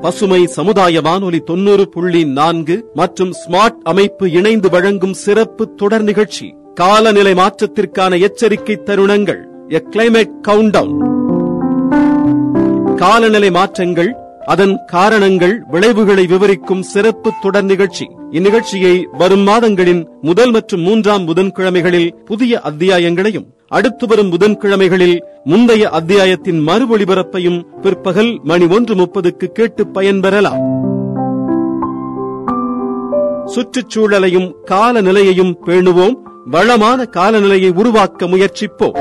பசுமை சமுதாய வானொலி தொன்னூறு புள்ளி நான்கு மற்றும் ஸ்மார்ட் அமைப்பு இணைந்து வழங்கும் சிறப்பு தொடர் நிகழ்ச்சி காலநிலை மாற்றத்திற்கான எச்சரிக்கை தருணங்கள் எ கிளைமேட் கவுண்டவுன் காலநிலை மாற்றங்கள் அதன் காரணங்கள் விளைவுகளை விவரிக்கும் சிறப்பு தொடர் நிகழ்ச்சி. இந்நிகழ்ச்சியை வரும் மாதங்களின் முதல் மற்றும் மூன்றாம் புதன்கிழமைகளில் புதிய அத்தியாயங்களையும் அடுத்து வரும் புதன்கிழமைகளில் முந்தைய அத்தியாயத்தின் மறு ஒளிபரப்பையும் பிற்பகல் மணி ஒன்று முப்பதுக்கு கேட்டு பயன்பெறலாம். சுற்றுச்சூழலையும் காலநிலையையும் பேணுவோம். வளமான காலநிலையை உருவாக்க முயற்சிப்போம்.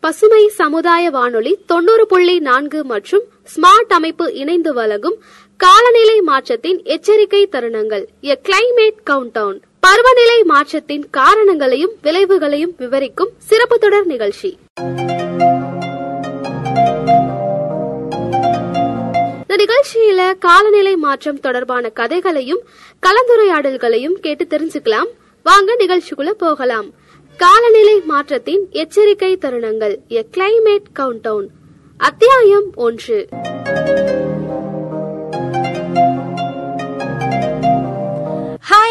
பசுமை சமுதாய வானொலி தொண்ணூறு புள்ளி நான்கு மற்றும் ஸ்மார்ட் அமைப்பு இணைந்து வழங்கும் காலநிலை மாற்றத்தின் எச்சரிக்கை தருணங்கள் எ கிளைமேட் கவுண்டவுன் பருவநிலை மாற்றத்தின் காரணங்களையும் விளைவுகளையும் விவரிக்கும் சிறப்பு தொடர் நிகழ்ச்சி. இந்த நிகழ்ச்சியில காலநிலை மாற்றம் தொடர்பான கதைகளையும் கலந்துரையாடல்களையும் கேட்டு தெரிஞ்சுக்கலாம். வாங்க நிகழ்ச்சிக்குள்ள போகலாம். காலநிலை மாற்றத்தின் எச்சரிக்கை தருணங்கள். எ கிளைமேட் கவுண்டவுன் அத்தியாயம் ஒன்று.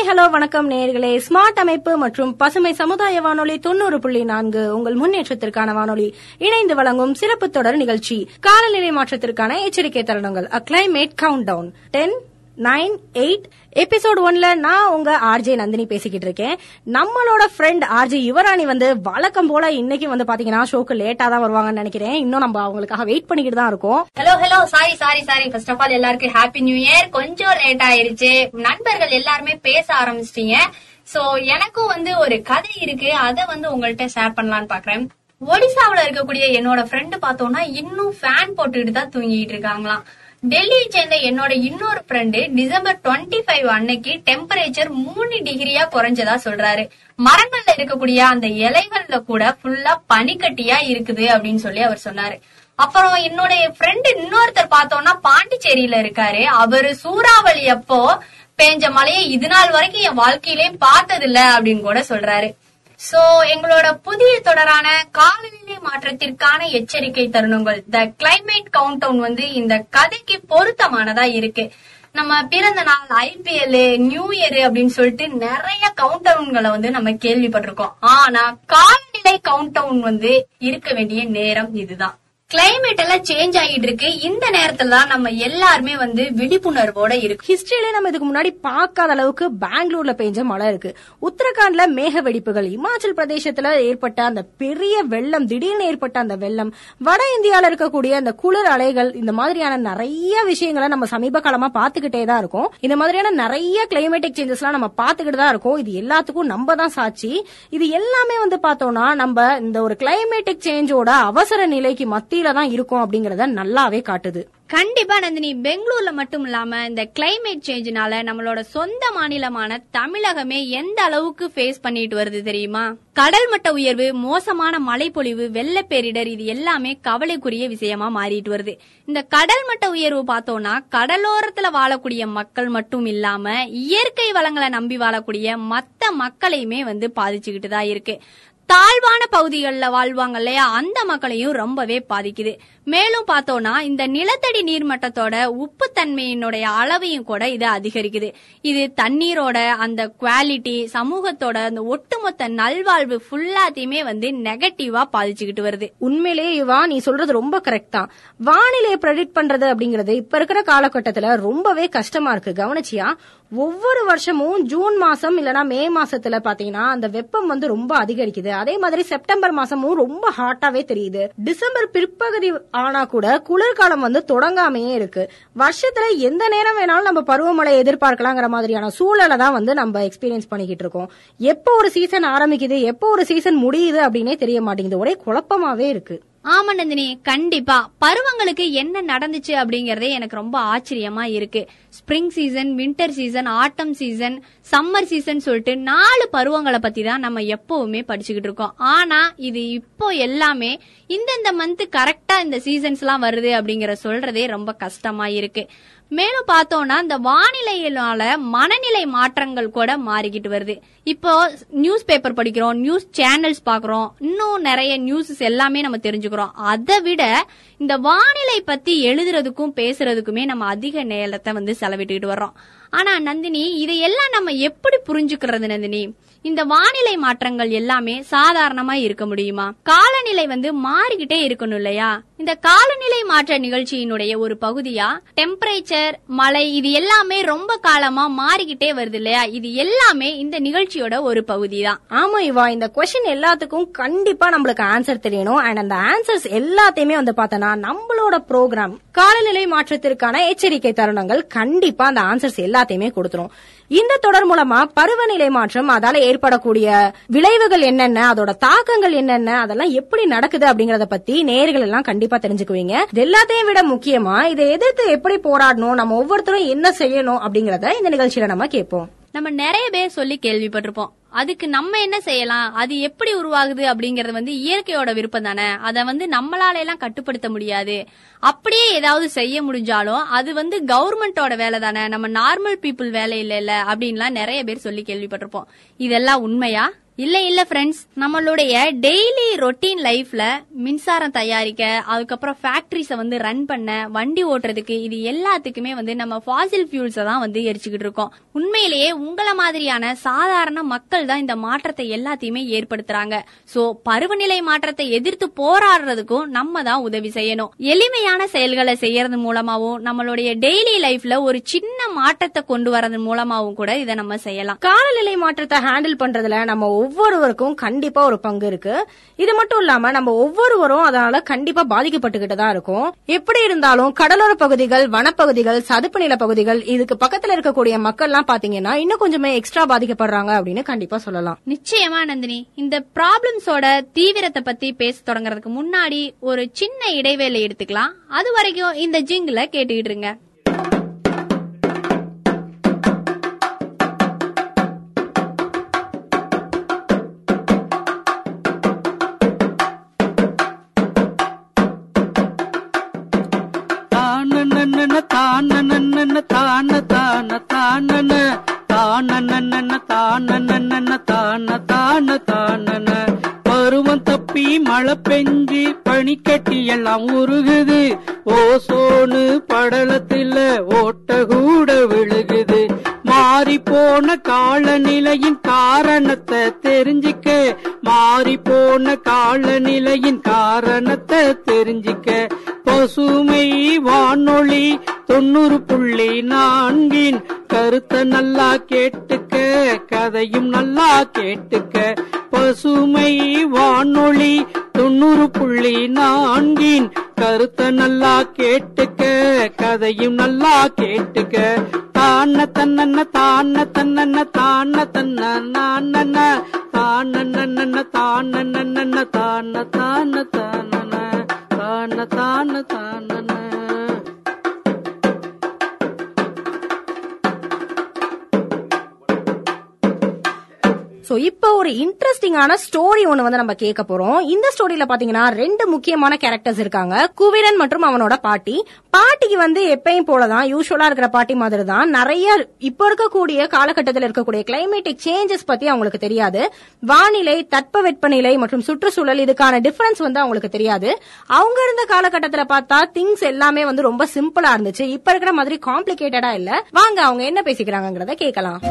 ஹலோ வணக்கம் நேயர்களே. ஸ்மார்ட் அமைப்பு மற்றும் பசுமை சமுதாய வானொலி தொண்ணூறு புள்ளி நான்கு உங்கள் முன்னேற்றத்திற்கான வானொலி. இணைந்து வழங்கும் சிறப்பு தொடர் நிகழ்ச்சி. காலநிலை மாற்றத்திற்கான எச்சரிக்கை தருணங்கள். A climate countdown ten nine eight episode ஒன்ல நான் உங்க ஆர்ஜே நந்தினி பேசிக்கிட்டு இருக்கேன். நம்மளோட ஃப்ரெண்ட் ஆர்ஜே யுவராணி வந்து வழக்கம் போல இன்னைக்கு வந்து பாத்தீங்கன்னா ஷோக்கு லேட்டா தான் வருவாங்கன்னு நினைக்கிறேன். இன்னும் நம்ம அவங்களுக்காக வெயிட் பண்ணிக்கிட்டு தான் இருக்கோம். Hello hello sorry sorry sorry first of all எல்லாருக்கும் ஹாப்பி நியூ இயர் கொஞ்சம் லேட் ஆயிருச்சு நண்பர்கள் எல்லாருமே பேச ஆரம்பிச்சிட்டீங்க. சோ எனக்கும் வந்து ஒரு கதை இருக்கு. அதை வந்து உங்கள்ட்ட ஷேர் பண்ணலாம்னு பாக்குறேன். ஒடிசாவுல இருக்கக்கூடிய என்னோட ஃப்ரெண்டு பார்த்தோம்னா இன்னும் ஃபேன் போட்டுக்கிட்டு தான் தூங்கிட்டு இருக்காங்களாம். டெல்லியை சேர்ந்த என்னோட இன்னொரு ஃப்ரெண்டு டிசம்பர் டுவெண்ட்டி ஃபைவ் அன்னைக்கு டெம்பரேச்சர் மூணு டிகிரியா குறைஞ்சதா சொல்றாரு. மரங்கள்ல இருக்கக்கூடிய அந்த இலைகள்ல கூட ஃபுல்லா பனிக்கட்டியா இருக்குது அப்படின்னு சொல்லி அவர் சொன்னாரு. அப்புறம் என்னோட ஃப்ரெண்டு இன்னொருத்தர் பார்த்தோம்னா பாண்டிச்சேரியில இருக்காரு. அவரு சூறாவளி அப்போ பேஞ்ச மழையை இது நாள் வரைக்கும் என் வாழ்க்கையிலே பார்த்ததில்ல அப்படின்னு கூட சொல்றாரு. சோ எங்களோட புதிய தொடரான காலநிலை மாற்றத்திற்கான எச்சரிக்கை தருணங்கள். த கிளைமேட் கவுண்டவுன் வந்து இந்த கதைக்கு பொருத்தமானதா இருக்கு. நம்ம பிறந்த நாள் ஐபிஎல் நியூ இயர் அப்படின்னு சொல்லிட்டு நிறைய கவுண்டவுன்களை வந்து நம்ம கேள்விப்பட்டிருக்கோம். ஆனா காலநிலை கவுண்டவுன் வந்து இருக்க வேண்டிய நேரம் இதுதான். கிளைமேட் எல்லாம் சேஞ்ச் ஆகிட்டு இருக்கு இந்த நேரத்துல தான் நம்ம எல்லாருமே வந்து விழிப்புணர்வோட இருக்கு. ஹிஸ்டரியில நம்ம இதுக்கு முன்னாடி பார்க்காத அளவுக்கு பெங்களூர்ல பெஞ்ச மழை இருக்கு. உத்தரகாண்ட்ல மேக வெடிப்புகள் இமாச்சல் பிரதேசத்துல ஏற்பட்ட அந்த பெரிய வெள்ளம் திடீர்னு ஏற்பட்ட அந்த வெள்ளம் வட இந்தியால இருக்கக்கூடிய அந்த குளிர் அலைகள் இந்த மாதிரியான நிறைய விஷயங்களை நம்ம சமீப காலமா பாத்துக்கிட்டே தான் இருக்கும். இந்த மாதிரியான நிறைய கிளைமேட்டிக் சேஞ்சஸ் எல்லாம் நம்ம பாத்துக்கிட்டு தான் இருக்கோம். இது எல்லாத்துக்கும் நம்ம தான் சாட்சி. இது எல்லாமே வந்து பார்த்தோம்னா நம்ம இந்த ஒரு கிளைமேட்டிக் சேஞ்சோட அவசர நிலைக்கு மத்திய மத்தியில தான் இருக்கும் அப்படிங்கறத நல்லாவே காட்டுது. கண்டிப்பா நந்தினி பெங்களூர்ல மட்டும் இல்லாம இந்த கிளைமேட் சேஞ்சினால நம்மளோட சொந்த மாநிலமான தமிழகமே எந்த அளவுக்கு ஃபேஸ் பண்ணிட்டு வருது தெரியுமா? கடல் மட்ட உயர்வு மோசமான மழைப்பொழிவு வெள்ளப்பேரிடர் இது எல்லாமே கவலைக்குரிய விஷயமா மாறிட்டு வருது. இந்த கடல் மட்ட உயர்வு பார்த்தோம்னா கடலோரத்துல வாழக்கூடிய மக்கள் மட்டும் இல்லாம இயற்கை வளங்களை நம்பி வாழக்கூடிய மத்த மக்களையுமே வந்து பாதிச்சுக்கிட்டு தான் இருக்கு. தாழ்வான பகுதிகளில் வாழ்வாங்க இல்லையா? அந்த மக்களையும் ரொம்பவே பாதிக்குது. மேலும் பார்த்தோம்னா இந்த நிலத்தடி நீர்மட்டத்தோட உப்புத்தன்மையினுடைய அளவையும் கூட இது அதிகரிக்குது. இது தண்ணீரோட அந்த குவாலிட்டி சமூகத்தோட அந்த ஒட்டுமொத்த நல்வாழ்வு ஃபுல்லாத்தையுமே வந்து நெகட்டிவா பாதிச்சுக்கிட்டு வருது. உண்மையிலேயே இவா நீ சொல்றது ரொம்ப கரெக்ட் தான். வானிலையை ப்ரெடிக்ட் பண்றது அப்படிங்கறது இப்ப இருக்கிற காலகட்டத்துல ரொம்பவே கஷ்டமா இருக்கு. கவனிச்சியா? ஒவ்வொரு வருஷமும் ஜூன் மாசம் இல்லனா மே மாசத்துல பாத்தீங்கன்னா அந்த வெப்பம் வந்து ரொம்ப அதிகரிக்குது. அதே மாதிரி செப்டம்பர் மாசமும் ரொம்ப ஹாட்டாவே தெரியுது. டிசம்பர் பிற்பகுதி ஆனா கூட குளிர்காலம் வந்து தொடங்காமையே இருக்கு. வருஷத்துல எந்த நேரம் வேணாலும் நம்ம பருவமழை எதிர்பார்க்கலாங்கிற மாதிரியான சூழலை தான் வந்து நம்ம எக்ஸ்பீரியன்ஸ் பண்ணிக்கிட்டு இருக்கோம். எப்போ ஒரு சீசன் ஆரம்பிக்குது எப்போ ஒரு சீசன் முடியுது அப்படின்னே தெரிய மாட்டேங்குது. ஒரே குழப்பமாவே இருக்கு. ஆமா நந்தினி கண்டிப்பா. பருவங்களுக்கு என்ன நடந்துச்சு அப்படிங்கறதே எனக்கு ரொம்ப ஆச்சரியமா இருக்கு. Spring season winter season autumn season summer season சொல்லிட்டு நாலு பருவங்களை பத்தி தான் நம்ம எப்பவுமே படிச்சுக்கிட்டு இருக்கோம். ஆனா இது இப்போ எல்லாமே இந்தந்த மந்த் கரெக்டா இந்த சீசன்ஸ் எல்லாம் வருது அப்படிங்கிற சொல்றதே ரொம்ப கஷ்டமா இருக்கு. மேலும் பார்த்தோம்னா இந்த வானிலையினால மனநிலை மாற்றங்கள் கூட மாறிக்கிட்டு வருது. இப்போ நியூஸ் பேப்பர் படிக்கிறோம் நியூஸ் சேனல்ஸ் பாக்குறோம் இன்னும் நிறைய நியூஸஸ் எல்லாமே நம்ம தெரிஞ்சுக்கிறோம். அதை விட இந்த வானிலை பத்தி எழுதுறதுக்கும் பேசுறதுக்குமே நம்ம அதிக நேரத்தை வந்து செலவிட்டுக்கிட்டு வர்றோம். ஆனா நந்தினி இதையெல்லாம் நம்ம எப்படி புரிஞ்சுக்கிறது நந்தினி? இந்த வானிலை மாற்றங்கள் எல்லாமே சாதாரணமா இருக்க முடியுமா? காலநிலை வந்து மாறிக்கிட்டே இருக்கணும் இல்லையா? இந்த காலநிலை மாற்ற நிகழ்ச்சியினுடைய ஒரு பகுதியா? டெம்பரேச்சர் மழை இது எல்லாமே ரொம்ப காலமா மாறிக்கிட்டே வருது இல்லையா? இது எல்லாமே இந்த நிகழ்ச்சியோட ஒரு பகுதி தான் ஆமா இவா. இந்த கொஸ்டின் எல்லாத்துக்கும் கண்டிப்பா நம்மளுக்கு ஆன்சர் தெரியணும். அண்ட் அந்த ஆன்சர்ஸ் எல்லாத்தையுமே வந்து பார்த்தோன்னா நம்மளோட ப்ரோக்ராம் காலநிலை மாற்றத்திற்கான எச்சரிக்கை தருணங்கள் கண்டிப்பா அந்த ஆன்சர்ஸ் எல்லாத்தையுமே கொடுத்துரும். இந்த தொடர் மூலமா பருவநிலை மாற்றம் அதால ஏற்படக்கூடிய விளைவுகள் என்னென்ன அதோட தாக்கங்கள் என்னென்ன அதெல்லாம் எப்படி நடக்குது அப்படிங்கறத பத்தி நேர்கள் எல்லாம் கண்டிப்பா தெரிஞ்சுக்குவீங்க. இது எல்லாத்தையும் விட முக்கியமா இதை எதிர்த்து எப்படி போராடணும் நம்ம ஒவ்வொருத்தரும் என்ன செய்யணும் அப்படிங்கறத இந்த நிகழ்ச்சியில நம்ம கேட்போம். நம்ம நிறைய பேர் சொல்லி கேள்விப்பட்டிருப்போம். அதுக்கு நம்ம என்ன செய்யலாம் அது எப்படி உருவாகுது அப்படிங்கறது வந்து இயற்கையோட விருப்பம் தானே. அதை வந்து நம்மளால எல்லாம் கட்டுப்படுத்த முடியாது. அப்படியே ஏதாவது செய்ய முடிஞ்சாலும் அது வந்து கவர்மெண்டோட வேலை தானே. நம்ம நார்மல் பீப்புள் வேலை இல்ல இல்ல அப்படின்லாம் நிறைய பேர் சொல்லி கேள்விப்பட்டிருப்போம். இதெல்லாம் உண்மையா? இல்ல இல்ல ஃப்ரெண்ட்ஸ் நம்மளுடைய டெய்லி ரொட்டீன் லைஃப்ல மின்சாரம் தயாரிக்க அதுக்கப்புறம் ஃபேக்டரிஸ வந்து ரன் பண்ண வண்டி ஓட்டுறதுக்கு இது எல்லாத்துக்குமே வந்து நம்ம ஃபாசில் ஃபியூல்ஸ தான் வந்து எரிச்சுக்கிட்டு இருக்கோம். உண்மையிலேயே உங்களை மாதிரியான சாதாரண மக்கள் தான் இந்த மாற்றத்தை எல்லாத்தையுமே ஏற்படுத்துறாங்க. சோ பருவநிலை மாற்றத்தை எதிர்த்து போராடுறதுக்கும் நம்ம தான் உதவி செய்யணும். எளிமையான செயல்களை செய்யறது மூலமாவும் நம்மளுடைய டெய்லி லைஃப்ல ஒரு சின்ன மாற்றத்தை கொண்டு வரது மூலமாவும் கூட இதை நம்ம செய்யலாம். காலநிலை மாற்றத்தை ஹேண்டில் பண்றதுல நம்ம ஒவ்வொருவருக்கும் கண்டிப்பா ஒரு பங்கு இருக்கு. இது மட்டும் இல்லாம நம்ம ஒவ்வொருவரும் அதனால கண்டிப்பா பாதிக்கப்பட்டுக்கிட்டு தான் இருக்கும். எப்படி இருந்தாலும் கடலோர பகுதிகள் வனப்பகுதிகள் சதுப்பு நில பகுதிகள் இதுக்கு பக்கத்துல இருக்கக்கூடிய மக்கள்லாம் பாத்தீங்கன்னா இன்னும் கொஞ்சமே எக்ஸ்ட்ரா பாதிக்கப்படுறாங்க அப்படின்னு கண்டிப்பா சொல்லலாம். நிச்சயமா நந்தினி. இந்த ப்ராப்ளம்ஸோட தீவிரத்தை பத்தி பேச தொடங்குறதுக்கு முன்னாடி ஒரு சின்ன இடைவேளை எடுத்துக்கலாம். அது வரைக்கும் இந்த ஜிங்கில கேட்டுக்கிட்டு இருங்க. தான தான தான தானன தானனனன தானனனன தான தான தானன பருவம் தப்பி மழை பெஞ்சு பனிக்கட்டி எல்லாம் உருகுது. ஓசோனு படலத்தில ஓட்ட கூட விழுகுது. மாறி போன காலநிலையின் காரணத்தை தெரிஞ்சிக்க. மாறி போன காலநிலையின் காரணத்தை தெரிஞ்சிக்க. பசுமை வானொலி தொண்ணூறு புள்ளி நான்கின் கருத்தை நல்லா கேட்டுக்க. கதையும் நல்லா கேட்டுக்க. பசுமை வானொலி தொண்ணூறு புள்ளி நான்கின் கருத்தை நல்லா கேட்டுக்க கதையும் நல்லா கேட்டுக்க. தான தன்னன்ன தான தன்னன்ன தான தன்ன தான தான நன்னன்ன தான தான தான தான தான சோ இப்போ ஒரு இன்ட்ரெஸ்டிங்கான ஸ்டோரி ஒன்னு வந்து நம்ம கேட்க போறோம். இந்த ஸ்டோரியில பாத்தீங்கன்னா ரெண்டு முக்கியமான கேரக்டர்ஸ் இருக்காங்க. குவிரன் மற்றும் அவனோட பாட்டி. பாட்டிக்கு வந்து எப்பயும் போலதான் யூஸ்வலா இருக்கிற பாட்டி மாதிரி தான் நிறைய இப்ப இருக்கக்கூடிய காலகட்டத்தில் இருக்கக்கூடிய கிளைமேட்டிக் சேஞ்சஸ் பத்தி அவங்களுக்கு தெரியாது. வானிலை தட்பவெப்பநிலை மற்றும் சுற்றுச்சூழல் இதுக்கான டிஃபரன்ஸ் வந்து அவங்களுக்கு தெரியாது. அவங்க இருந்த காலகட்டத்தில் பார்த்தா திங்ஸ் எல்லாமே வந்து ரொம்ப சிம்பிளா இருந்துச்சு. இப்ப இருக்கிற மாதிரி காம்ப்ளிகேட்டடா இல்ல. வாங்க அவங்க என்ன பேசிக்கிறாங்கிறத கேட்கலாம்.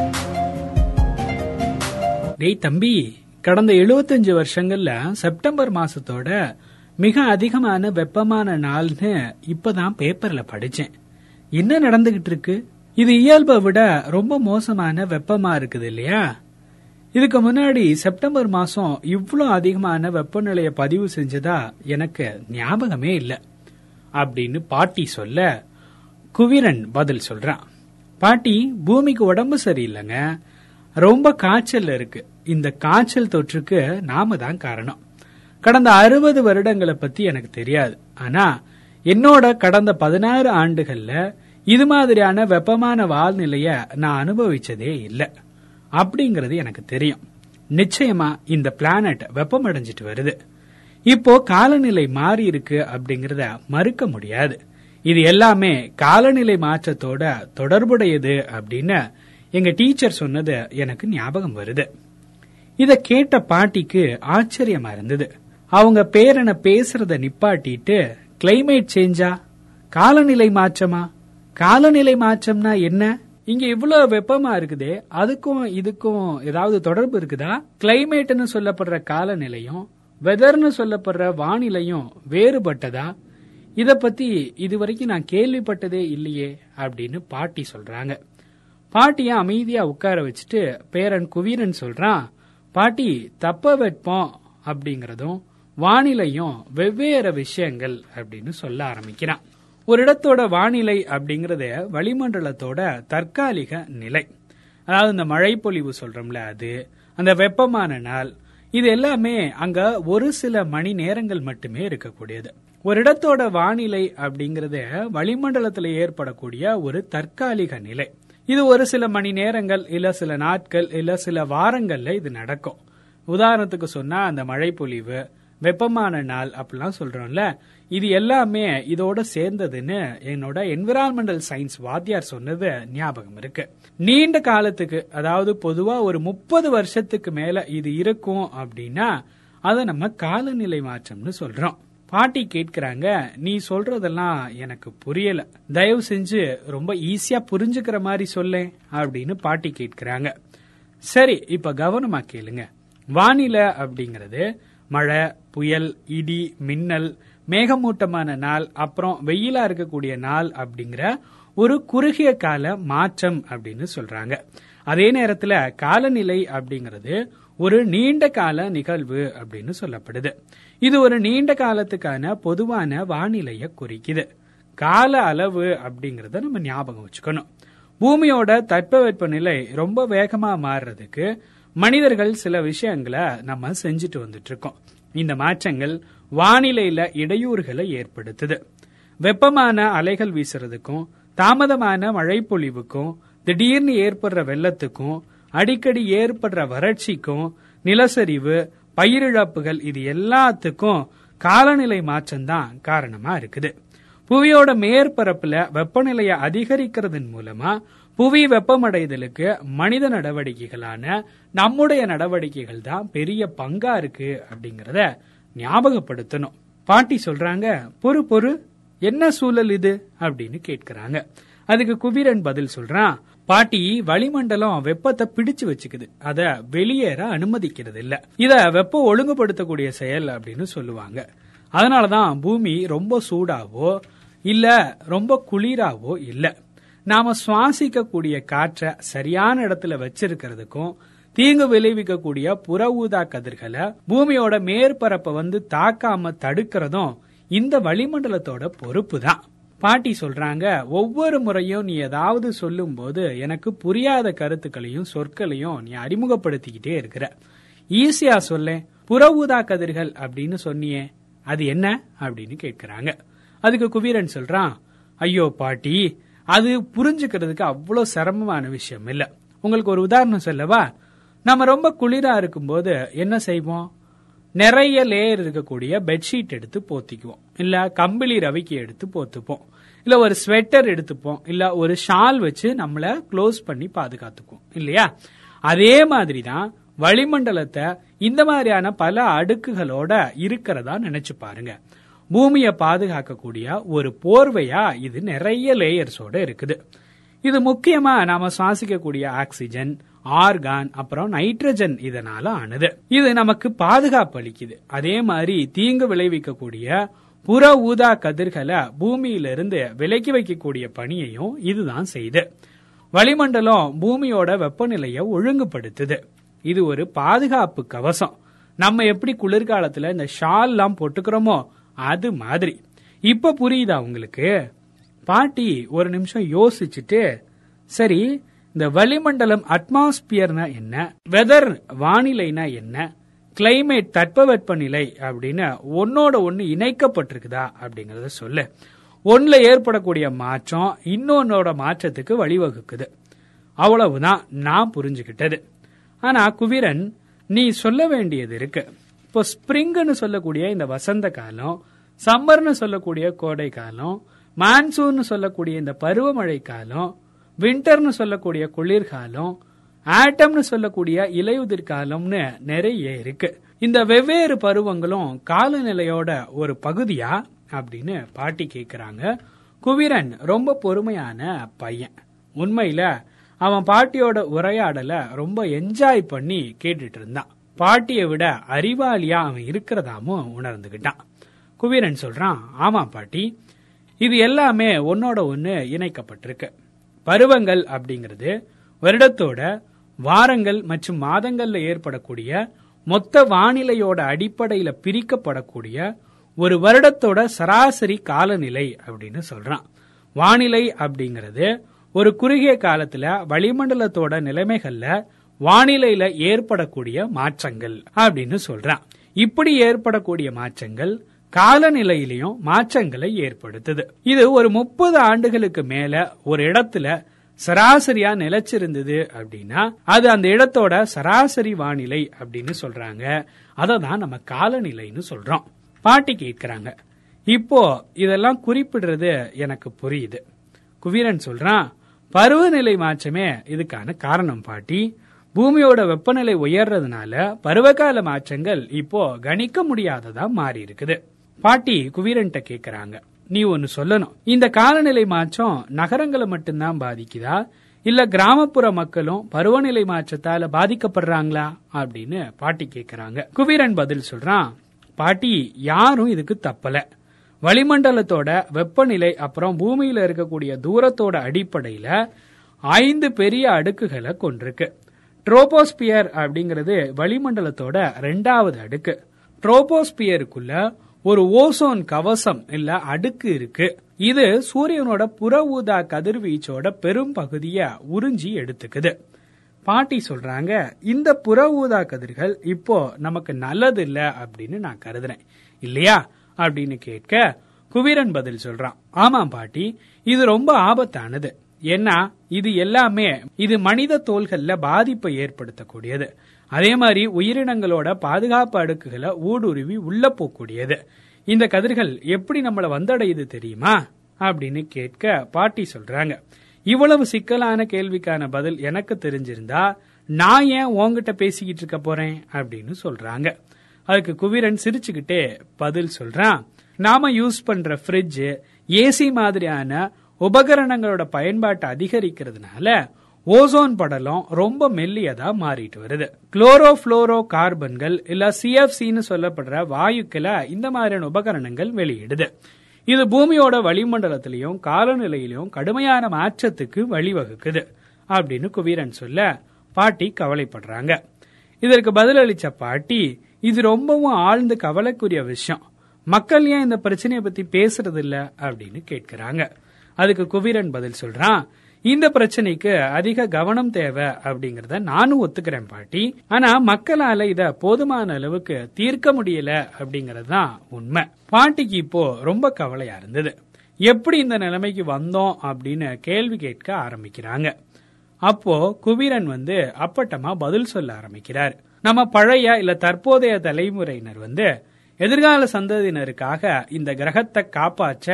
டேய் தம்பி கடந்த 75 வருஷங்கள்ல செப்டம்பர் மாசத்தோட மிக அதிகமான வெப்பமான நாள்னு இப்பதான் பேப்பர்ல படிச்சேன். என்ன நடந்துகிட்டு இருக்கு? இது இயல்பை விட ரொம்ப மோசமான வெப்பமா இருக்குது இல்லையா? இதுக்கு முன்னாடி செப்டம்பர் மாசம் இவ்வளோ அதிகமான வெப்பநிலையை பதிவு செஞ்சதா எனக்கு ஞாபகமே இல்ல. அப்படின்னு பாட்டி சொல்ல குவிரன் பதில் சொல்றான். பாட்டி பூமிக்கு உடம்பு சரியில்லைங்க. ரொம்ப காய்ச்சல் இருக்கு. இந்த காய்ச்சல் தொற்றுக்கு நாம தான் காரணம். கடந்த அறுபது வருடங்களை பத்தி எனக்கு தெரியாது. ஆனா என்னோட கடந்த பதினாறு ஆண்டுகள்ல இது மாதிரியான வெப்பமான வாழ்நிலைய நான் அனுபவிச்சதே இல்ல. அப்படிங்கறது எனக்கு தெரியும். நிச்சயமா இந்த பிளானட் வெப்பமடைஞ்சிட்டு வருது. இப்போ காலநிலை மாறி இருக்கு அப்படிங்கறத மறுக்க முடியாது. இது எல்லாமே காலநிலை மாற்றத்தோட தொடர்புடையது அப்படின்னு எங்க டீச்சர் சொன்னது எனக்கு ஞாபகம் வருது. இத கேட்ட பாட்டிக்கு ஆச்சரியமா இருந்தது. அவங்க பேரனை பேசுறத நிப்பாட்டிட்டு கிளைமேட் சேஞ்சா காலநிலை மாற்றமா? காலநிலை மாற்றம்னா என்ன? இங்க இவ்வளவு வெப்பமா இருக்குதே அதுக்கும் இதுக்கும் ஏதாவது தொடர்பு இருக்குதா? கிளைமேட்னு சொல்லப்படுற காலநிலையும் வெதர்னு சொல்லப்படுற வானிலையும் வேறுபட்டதா? இத பத்தி இதுவரைக்கும் நான் கேள்விப்பட்டதே இல்லையே அப்படின்னு பாட்டி சொல்றாங்க. பாட்டிய அமைதியா உட்கார வச்சுட்டு பேரன் குவீரன் சொல்றான் பாட்டி தப்ப வைப்போம் அப்படிங்கறதும் வானிலையும் வெவ்வேறு விஷயங்கள் அப்படின்னு சொல்ல ஆரம்பிக்கிறான். ஒரு இடத்தோட வானிலை அப்படிங்கறத வளிமண்டலத்தோட தற்காலிக நிலை. அதாவது இந்த மழைப்பொழிவு சொல்றோம்ல அது அந்த வெப்பமான நாள் இது எல்லாமே அங்க ஒரு சில மணி நேரங்கள் மட்டுமே இருக்கக்கூடியது. ஒரு இடத்தோட வானிலை அப்படிங்கறத வளிமண்டலத்துல ஏற்படக்கூடிய ஒரு தற்காலிக நிலை. இது ஒரு சில மணி நேரங்கள் இல்ல சில நாட்கள் இல்ல சில வாரங்கள்ல இது நடக்கும். உதாரணத்துக்கு சொன்னா அந்த மழைப்பொழிவு வெப்பமான நாள் அப்படிலாம் சொல்றோம்ல இது எல்லாமே இதோட சேர்ந்ததுன்னு என்னோட என்விரான்மெண்டல் சயின்ஸ் வாத்தியார் சொன்னது ஞாபகம் இருக்கு. நீண்ட காலத்துக்கு அதாவது பொதுவா ஒரு முப்பது வருஷத்துக்கு மேல இது இருக்கும் அப்படின்னா அதை நம்ம காலநிலை மாற்றம்னு சொல்றோம். பாட்டி கேட்கிறாங்க நீ சொல்றதெல்லாம் எனக்கு புரியல. தயவு செஞ்சு ரொம்ப ஈஸியா புரிஞ்சுக்கிற மாதிரி சொல்லேன் அப்படின்னு பாட்டி கேட்கிறாங்க. சரி இப்ப கவனமா கேளுங்க. வானிலை அப்படிங்கறது மழை புயல் இடி மின்னல் மேகமூட்டமான நாள் அப்புறம் வெயிலா இருக்கக்கூடிய நாள் அப்படிங்கிற ஒரு குறுகிய கால மாற்றம் அப்படின்னு சொல்றாங்க. அதே நேரத்துல காலநிலை அப்படிங்கிறது ஒரு நீண்ட கால நிகழ்வு அப்படின்னு சொல்லப்படுது. இது ஒரு நீண்ட காலத்துக்கான பொதுவான வானிலையை குறிக்குது. கால அளவு அப்படிங்கறத நம்ம ஞாபகம் வச்சுக்கணும். பூமியோட தட்பவெப்பநிலை ரொம்ப வேகமா மாறுறதுக்கு மனிதர்கள் சில விஷயங்களை நம்ம செஞ்சுட்டு வந்துட்டு இருக்கோம் இந்த மாற்றங்கள் வானிலையில இடையூறுகளை ஏற்படுத்துது. வெப்பமான அலைகள் வீசுறதுக்கும் தாமதமான மழைப்பொழிவுக்கும் திடீர்னு ஏற்படுற வெள்ளத்துக்கும் அடிக்கடி ஏற்படுற வறட்சிக்கும் நிலச்சரிவு பயிரிழப்புகள் இது எல்லாத்துக்கும் காலநிலை மாற்றம்தான் காரணமா இருக்குது. புவியோட மேற்பரப்புல வெப்பநிலையை அதிகரிக்கிறதன் மூலமா புவி வெப்பமடைதலுக்கு மனித நடவடிக்கைகளான நம்முடைய நடவடிக்கைகள் தான் பெரிய பங்கா இருக்கு அப்படிங்கறத ஞாபகப்படுத்தணும். பாட்டி சொல்றாங்க பொறு பொறு என்ன சூழல் இது? அப்படின்னு கேட்கிறாங்க. அதுக்கு குபீரன் பதில் சொல்றான் பாட்டி வளிமண்டலம் வெப்பத்தை பிடிச்சு வச்சுக்குது. அத வெளியேற அனுமதிக்கிறது இல்ல இத வெப்பம் ஒழுங்குபடுத்தக்கூடிய செயல் அப்படின்னு சொல்லுவாங்க. அதனாலதான் பூமி ரொம்ப சூடாவோ இல்ல ரொம்ப குளிராவோ இல்ல. நாம சுவாசிக்கக்கூடிய காற்றை சரியான இடத்துல வச்சிருக்கிறதுக்கும் தீங்கு விளைவிக்கக்கூடிய புற ஊதா கதிர்களை பூமியோட மேற்பரப்பை வந்து தாக்காம தடுக்கிறதும் இந்த வளிமண்டலத்தோட பொறுப்பு தான் பாட்டி சொல்றாங்க ஒவ்வொரு முறையும் நீ ஏதாவது சொல்லும் போது எனக்கு புரியாத கருத்துக்களையும் சொற்களையும் நீ அறிமுகப்படுத்திக்கிட்டே இருக்கிற. ஈஸியா சொல்ல. புற ஊதா கதிர்கள் அப்படின்னு சொன்னியே. அது என்ன? அப்படின்னு கேட்கிறாங்க. அதுக்கு குபீரன் சொல்றான் ஐயோ பாட்டி அது புரிஞ்சுக்கிறதுக்கு அவ்வளவு சிரமமான விஷயம் இல்ல. உங்களுக்கு ஒரு உதாரணம் சொல்லவா? நம்ம ரொம்ப குளிரா இருக்கும்போது என்ன செய்வோம்? நிறைய லேயர் இருக்கக்கூடிய பெட்ஷீட் எடுத்து போத்திக்குவோம். இல்ல கம்பிளி ரவிக்கு எடுத்து போத்துப்போம். இல்ல ஒரு ஸ்வெட்டர் எடுத்துப்போம். இல்ல ஒரு ஷால் வச்சு நம்மள க்ளோஸ் பண்ணி பாதுகாத்துக்குவோம். இல்லையா? அதே மாதிரி தான் வளிமண்டலத்தை இந்த மாதிரியான பல அடுக்குகளோட இருக்கிறதா நினைச்சு பாருங்க. பூமியை பாதுகாக்கக்கூடிய ஒரு போர்வையா இது நிறைய லேயர்ஸோட இருக்குது. இது முக்கியமா நாம சுவாசிக்கக்கூடிய ஆக்சிஜன் ஆர்கான் அப்புறம் நைட்ரஜன் இதனால ஆனது. இது நமக்கு பாதுகாப்பு அளிக்குது. அதே மாதிரி தீங்கு விளைவிக்கக்கூடிய புற ஊதா கதிர்களை பூமியிலிருந்து விலக்கி வைக்கக்கூடிய பணியையும் இதுதான் செய்யுது வளிமண்டலம் பூமியோட வெப்பநிலையை ஒழுங்குபடுத்துது. இது ஒரு பாதுகாப்பு கவசம். நம்ம எப்படி குளிர்காலத்துல இந்த ஷால் எல்லாம் போட்டுக்கிறோமோ அது மாதிரி. இப்ப புரியுதா உங்களுக்கு? பாட்டி ஒரு நிமிஷம் யோசிச்சுட்டு சரி இந்த வளிமண்டலம் அட்மாஸ்பியர்னா என்ன? வெதர் வானிலைனா என்ன? கிளைமேட் தட்பவெப்பநிலை அப்படின்னு ஒன்னோட ஒன்னு இணைக்கப்பட்டிருக்குதா அப்படிங்கறத சொல்லு. ஒன்ல ஏற்படக்கூடிய மாற்றம் இன்னொன்னோட மாற்றத்துக்கு வழிவகுக்குது. அவ்வளவுதான் நான் புரிஞ்சுக்கிட்டது ஆனா குவிரன் நீ சொல்ல வேண்டியது இருக்கு. இப்போ ஸ்ப்ரிங்னு சொல்லக்கூடிய இந்த வசந்த காலம் சம்மர்னு சொல்லக்கூடிய கோடை காலம் மான்சூன் சொல்லக்கூடிய இந்த பருவமழை காலம் வின்டர்னு சொல்லக்கூடிய குளிர்காலம் ஆட்டம்னு சொல்லக்கூடிய இலையுதிர் காலம்னு நிறைய இருக்கு. இந்த வெவ்வேறு பருவங்களும் காலநிலையோட ஒரு பகுதியா அப்படின்னு பாட்டி கேக்குறாங்க. குவிரன் ரொம்ப பொறுமையான பையன். உண்மையில அவன் பாட்டியோட உரையாடல ரொம்ப என்ஜாய் பண்ணி கேட்டுட்டு இருந்தான். பாட்டியை விட அறிவாளியா அவன் இருக்கிறதாமும் உணர்ந்துகிட்டான். குவிரன் சொல்றான் ஆமா பாட்டி இது எல்லாமே ஒன்னோட ஒன்னு இணைக்கப்பட்டிருக்கு. பருவங்கள் அப்படிங்கிறது வருடத்தோட வாரங்கள் மற்றும் மாதங்கள்ல ஏற்படக்கூடிய மொத்த வானிலையோட அடிப்படையில பிரிக்கப்படக்கூடிய ஒரு வருடத்தோட சராசரி காலநிலை அப்படின்னு சொல்றான். வானிலை அப்படிங்கிறது ஒரு குறுகிய காலத்துல வளிமண்டலத்தோட நிலைமைகள்ல வானிலையில ஏற்படக்கூடிய மாற்றங்கள் அப்படின்னு சொல்றான். இப்படி ஏற்படக்கூடிய மாற்றங்கள் காலநிலையிலையும் மாற்றங்களை ஏற்படுத்துது. இது ஒரு முப்பது ஆண்டுகளுக்கு மேல ஒரு இடத்துல சராசரியா நிலைச்சிருந்தது அப்படின்னா அது அந்த இடத்தோட சராசரி வானிலை அப்படின்னு சொல்றாங்க. அதை தான் நம்ம காலநிலைன்னு சொல்றோம். பாட்டி கேட்கிறாங்க இப்போ இதெல்லாம் குறிப்பிடுறது எனக்கு புரியுது. குவீரன் சொல்றான் பருவநிலை மாற்றமே இதுக்கான காரணம் பாட்டி. பூமியோட வெப்பநிலை உயர்றதுனால பருவகால மாற்றங்கள் இப்போ கணிக்க முடியாததா மாறி இருக்குது பாட்டி குவீரன்ட்ட கேக்குறாங்க. நீ ஒன்னு சொல்லணும். இந்த காலநிலை மாற்றம் நகரங்களை மட்டும்தான் பாதிக்குதா? இல்ல கிராமப்புற மக்களும் பருவநிலை மாற்றத்தால பாதிக்கப்படுறாங்களா? அப்படின்னு பாட்டி கேக்குறாங்க. குவீரன் பதில் சொல்றான் பாட்டி யாரும் இதுக்கு தப்பல. வளிமண்டலத்தோட வெப்பநிலை அப்புறம் பூமியில இருக்கக்கூடிய தூரத்தோட அடிப்படையில ஐந்து பெரிய அடுக்குகளை கொண்டிருக்கு. ட்ரோபோஸ்பியர் அப்படிங்கிறது வளிமண்டலத்தோட ரெண்டாவது அடுக்கு. ட்ரோபோஸ்பியருக்குள்ள ஒரு ஓசோன் கவசம் இல்ல அடுக்கு இருக்கு. இது சூரியனோட புற ஊதா கதிர்வீச்சோட பெரும் பகுதிய உறிஞ்சி எடுத்துக்குது. பாட்டி சொல்றாங்க இந்த புற ஊதா கதிர்கள் இப்போ நமக்கு நல்லது இல்ல அப்படின்னு நான் கருதுறேன். இல்லையா? அப்படின்னு கேட்க குவீரன் பதில் சொல்றான். ஆமாம் பாட்டி இது ரொம்ப ஆபத்தானது. ஏன்னா இது எல்லாமே இது மனித தோள்கள்ல பாதிப்பை ஏற்படுத்தக்கூடியது. அதே மாதிரி உயிரினங்களோட பாதுகாப்பு அடுக்குகளை ஊடுருவி உள்ள போகக்கூடியது. இந்த கதிர்கள் எப்படி நம்மளை வந்தடையுது தெரியுமா? அப்படின்னு கேட்க பாட்டி சொல்றாங்க. இவ்வளவு சிக்கலான கேள்விக்கான பதில் எனக்கு தெரிஞ்சிருந்தா நான் ஏன் உங்ககிட்ட பேசிக்கிட்டு இருக்க போறேன்? அப்படின்னு சொல்றாங்க. அதுக்கு குவிரன் சிரிச்சுக்கிட்டே பதில் சொல்றான். நாம யூஸ் பண்ற ஃப்ரிட்ஜ் ஏசி மாதிரியான உபகரணங்களோட பயன்பாட்டை அதிகரிக்கிறதுனால ஓசோன் படலம் ரொம்ப மெல்லியதா மாறிட்டு வருது. குளோரோ புளோரோ கார்பன்கள் இல்ல சிஎஃப்சின்னு சொல்லப்படுற வாயுக்களை இந்த மாதிரியான உபகரணங்கள் வெளியிடுது. இது பூமியோட வளிமண்டலத்திலையும் காலநிலையிலும் கடுமையான மாற்றத்துக்கு வழிவகுக்குது அப்படின்னு குவீரன் சொல்ல பாட்டி கவலைப்படுறாங்க. இதற்கு பதிலளிச்ச பாட்டி இது ரொம்பவும் ஆழ்ந்து கவலைக்குரிய விஷயம். மக்கள் ஏன் இந்த பிரச்சனையை பத்தி பேசுறது இல்ல அப்படின்னு கேட்கிறாங்க. அதுக்கு குவீரன் பதில் சொல்றான் இந்த பிரச்சனைக்கு அதிக கவனம் தேவை அப்படிங்கறத நானும் ஒத்துக்கிறேன் பாட்டி. ஆனா மக்களால இத போதுமான அளவுக்கு தீர்க்க முடியல அப்படிங்கறது தான் உண்மை. பாட்டிக்கு இப்போ ரொம்ப கவலையா இருந்தது. எப்படி இந்த நிலைமைக்கு வந்தோம் அப்படின்னு கேள்வி கேட்க ஆரம்பிக்கிறாங்க. அப்போ குபீரன் வந்து அப்பட்டமா பதில் சொல்ல ஆரம்பிக்கிறார். நம்ம பழைய இல்ல தற்போதைய தலைமுறையினர் வந்து எதிர்கால சந்ததியினருக்காக இந்த கிரகத்தை காப்பாற்ற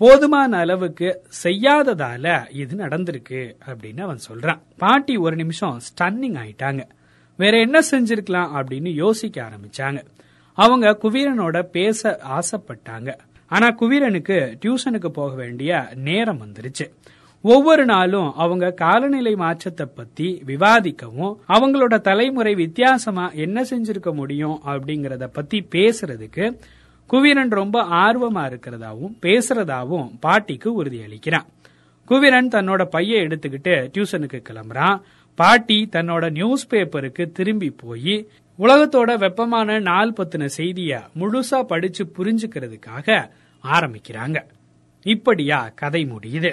போதுமான அளவுக்கு செய்யாததால இது நடந்திருக்கு அப்படின்னு அவன் சொல்றான். பாட்டி ஒரு நிமிஷம் ஸ்டன்னிங் ஆயிட்டாங்க. வேற என்ன செஞ்சிருக்கலாம் அப்படின்னு யோசிக்க ஆரம்பிச்சாங்க. அவங்க குவீரனோட பேச ஆசைப்பட்டாங்க. ஆனா குவீரனுக்கு டியூஷனுக்கு போக வேண்டிய நேரம் வந்துருச்சு. ஒவ்வொரு நாளும் அவங்க காலநிலை மாற்றத்தை பத்தி விவாதிக்கவும் அவங்களோட தலைமுறை வித்தியாசமா என்ன செஞ்சிருக்க முடியும் அப்படிங்கறத பத்தி பேசுறதுக்கு குவீரன் ரொம்ப ஆர்வமா இருக்கிறதாவும் பேசுறதாவும் பாட்டிக்கு உறுதியளிக்கிறான். குவீரன் தன்னோட பைய எடுத்துக்கிட்டு டியூசனுக்கு கிளம்புறான். பாட்டி தன்னோட நியூஸ் பேப்பருக்கு திரும்பி போய் உலகத்தோட வெப்பமான நாள் பத்தின செய்திய முழுசா படிச்சு புரிஞ்சுக்கிறதுக்காக ஆரம்பிக்கிறாங்க. இப்படியா கதை முடியுது.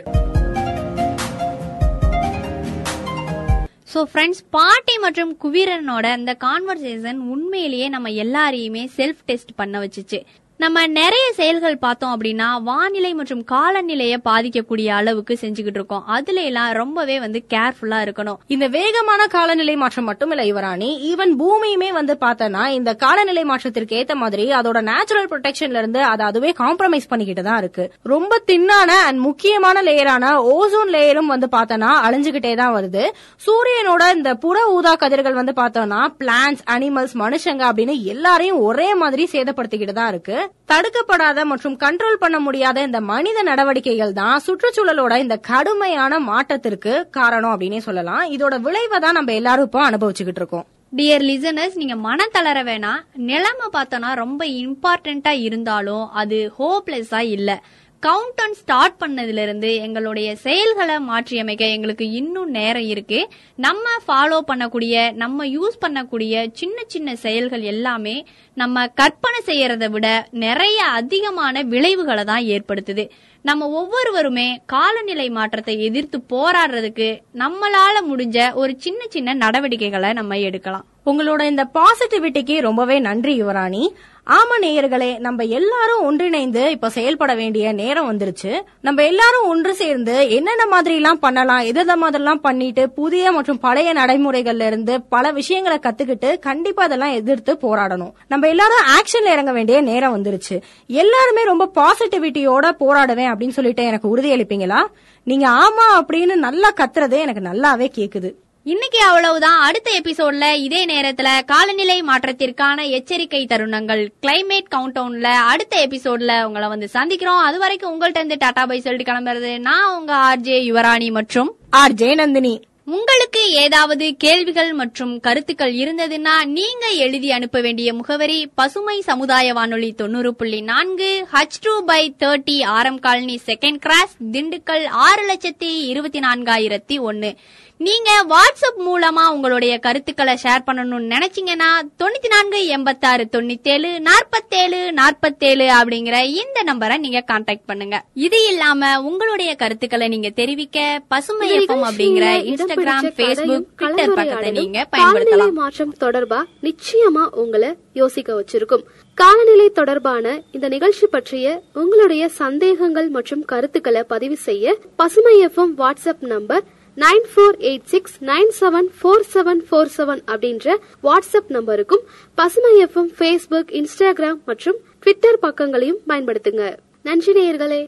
சோ ஃப்ரெண்ட்ஸ் பாட்டி மற்றும் குவீரனோட அந்த கான்வர்சேஷன் உண்மையிலேயே நம்ம எல்லாரையுமே செல்ஃப் டெஸ்ட் பண்ண வச்சுச்சு. நம்ம நிறைய செயல்கள் பார்த்தோம் அப்படின்னா வானிலை மற்றும் காலநிலையை பாதிக்கக்கூடிய அளவுக்கு செஞ்சுக்கிட்டு இருக்கோம். அதுல எல்லாம் ரொம்பவே வந்து கேர்ஃபுல்லா இருக்கணும். இந்த வேகமான காலநிலை மாற்றம் மட்டும் இல்ல யுவராணி. ஈவன் பூமியுமே வந்து பார்த்தோம்னா இந்த காலநிலை மாற்றத்திற்கு ஏத்த மாதிரி அதோட நேச்சுரல் ப்ரொடெக்ஷன்ல இருந்து அதை அதுவே காம்ப்ரமைஸ் பண்ணிக்கிட்டு தான் இருக்கு. ரொம்ப தின்னான அண்ட் முக்கியமான லேயரான ஓசோன் லேயரும் வந்து பார்த்தோம்னா அழிஞ்சுகிட்டே தான் வருது. சூரியனோட இந்த புற ஊதா கதிர்கள் வந்து பார்த்தோம்னா பிளான்ஸ் அனிமல்ஸ் மனுஷங்க அப்படின்னு எல்லாரையும் ஒரே மாதிரி சேதப்படுத்திக்கிட்டு தான் இருக்கு. தடுக்கப்படாத மற்றும் கண்ட்ரோல் பண்ண முடியாத இந்த மனித நடவடிக்கைகள் தான் சுற்றுச்சூழலோட இந்த கடுமையான மாற்றத்திற்கு காரணம் அப்படின்னே சொல்லலாம். இதோட விளைவை தான் நம்ம எல்லாரும் இப்போ அனுபவிச்சுக்கிட்டு இருக்கோம். டியர் லிசனர்ஸ் நீங்க மனம் தளர வேணாம். நிலைமை பார்த்தோன்னா ரொம்ப இம்பார்ட்டண்டா இருந்தாலும் அது ஹோப்லெஸ்ஸா இல்லை. கவுண்ட் ஸ்டார்ட் பண்ணதுல இருந்து எங்களுடைய செயல்களை மாற்றியமைக்க எங்களுக்கு இன்னும் நேரம் இருக்கு. நம்ம ஃபாலோ பண்ணக்கூடிய நம்ம யூஸ் பண்ணக்கூடிய சின்ன சின்ன செயல்கள் எல்லாமே நம்ம கற்பனை செய்யறதை விட நிறைய அதிகமான விளைவுகளை தான் ஏற்படுத்துது. நம்ம ஒவ்வொருவருமே காலநிலை மாற்றத்தை எதிர்த்து போராடுறதுக்கு நம்மளால முடிஞ்ச ஒரு சின்ன சின்ன நடவடிக்கைகளை நம்ம எடுக்கலாம். உங்களோட இந்த பாசிட்டிவிட்டிக்கு ரொம்பவே நன்றி யுவராணி. ஆமா நேயர்களே நம்ம எல்லாரும் ஒன்றிணைந்து இப்ப செயல்பட வேண்டிய நேரம் வந்துருச்சு. நம்ம எல்லாரும் ஒன்று சேர்ந்து என்னென்ன மாதிரி எல்லாம் பண்ணலாம் எந்த மாதிரிலாம் பண்ணிட்டு புதிய மற்றும் பழைய நடைமுறைகள்ல இருந்து பல விஷயங்களை கத்துக்கிட்டு கண்டிப்பா அதெல்லாம் எதிர்த்து போராடணும். நம்ம எல்லாரும் ஆக்ஷன்ல இறங்க வேண்டிய நேரம் வந்துருச்சு. எல்லாருமே ரொம்ப பாசிட்டிவிட்டியோட போராடுவேன் அப்படின்னு சொல்லிட்டு எனக்கு உறுதியளிப்பீங்களா? நீங்க ஆமா அப்படின்னு நல்லா கத்துறதே எனக்கு நல்லாவே கேக்குது. இன்னைக்கு அவ்வளவுதான். அடுத்த எபிசோட்ல இதே நேரத்துல காலநிலை மாற்றத்திற்கான எச்சரிக்கை தருணங்கள். கிளைமேட் கவுண்டவுன்ல அடுத்த எபிசோட்ல உங்களை வந்து சந்திக்கிறோம். அது வரைக்கும் உங்கள்ட்ட இருந்து டாடா பை சொல்லிட்டு கிளம்புறது நான் உங்க ஆர்ஜே யுவராணி மற்றும் ஆர் ஜெயநந்தினி உங்களுக்கு ஏதாவது கேள்விகள் மற்றும் கருத்துக்கள் இருந்ததுன்னா நீங்க எழுதி அனுப்ப வேண்டிய முகவரி பசுமை சமுதாய வானொலி தொண்ணூறு புள்ளி நான்கு ஹச் டூ பை தேர்ட்டி ஆரம் காலனி செகண்ட் கிராஸ் திண்டுக்கல் ஆறு லட்சத்தி இருபத்தி நான்காயிரத்தி ஒன்னு. நீங்க வாட்ஸ்அப் மூலமா உங்களுடைய கருத்துக்களை ஷேர் பண்ணணும்னு நினைச்சீங்கன்னா தொண்ணூத்தி நான்கு எண்பத்தாறு தொண்ணூத்தேழு நாற்பத்தேழு நாற்பத்தேழு அப்படிங்கிற இந்த நம்பரை நீங்க கான்டாக்ட் பண்ணுங்க. இது இல்லாம உங்களுடைய கருத்துக்களை நீங்க தெரிவிக்க பசுமை எஃப்எம் அப்படிங்கிற இன்ஸ்டாகிராம் பேஸ்புக் ட்விட்டர் பக்கத்தை நீங்க பயன்படுத்தலாம். மாற்றம் தொடர்பா நிச்சயமா உங்களை யோசிக்க வச்சிருக்கும். காலநிலை தொடர்பான இந்த நிகழ்ச்சி பற்றிய உங்களுடைய சந்தேகங்கள் மற்றும் கருத்துக்களை பதிவு செய்ய பசுமை FM WhatsApp number nine four eight six nine seven four seven four seven அப்படின்ற வாட்ஸ்அப் நம்பருக்கும் பசுமை எஃப்எம் ஃபேஸ்புக் இன்ஸ்டாகிராம் மற்றும் ட்விட்டர் பக்கங்களையும் பயன்படுத்துங்க. நன்றி நேயர்களே.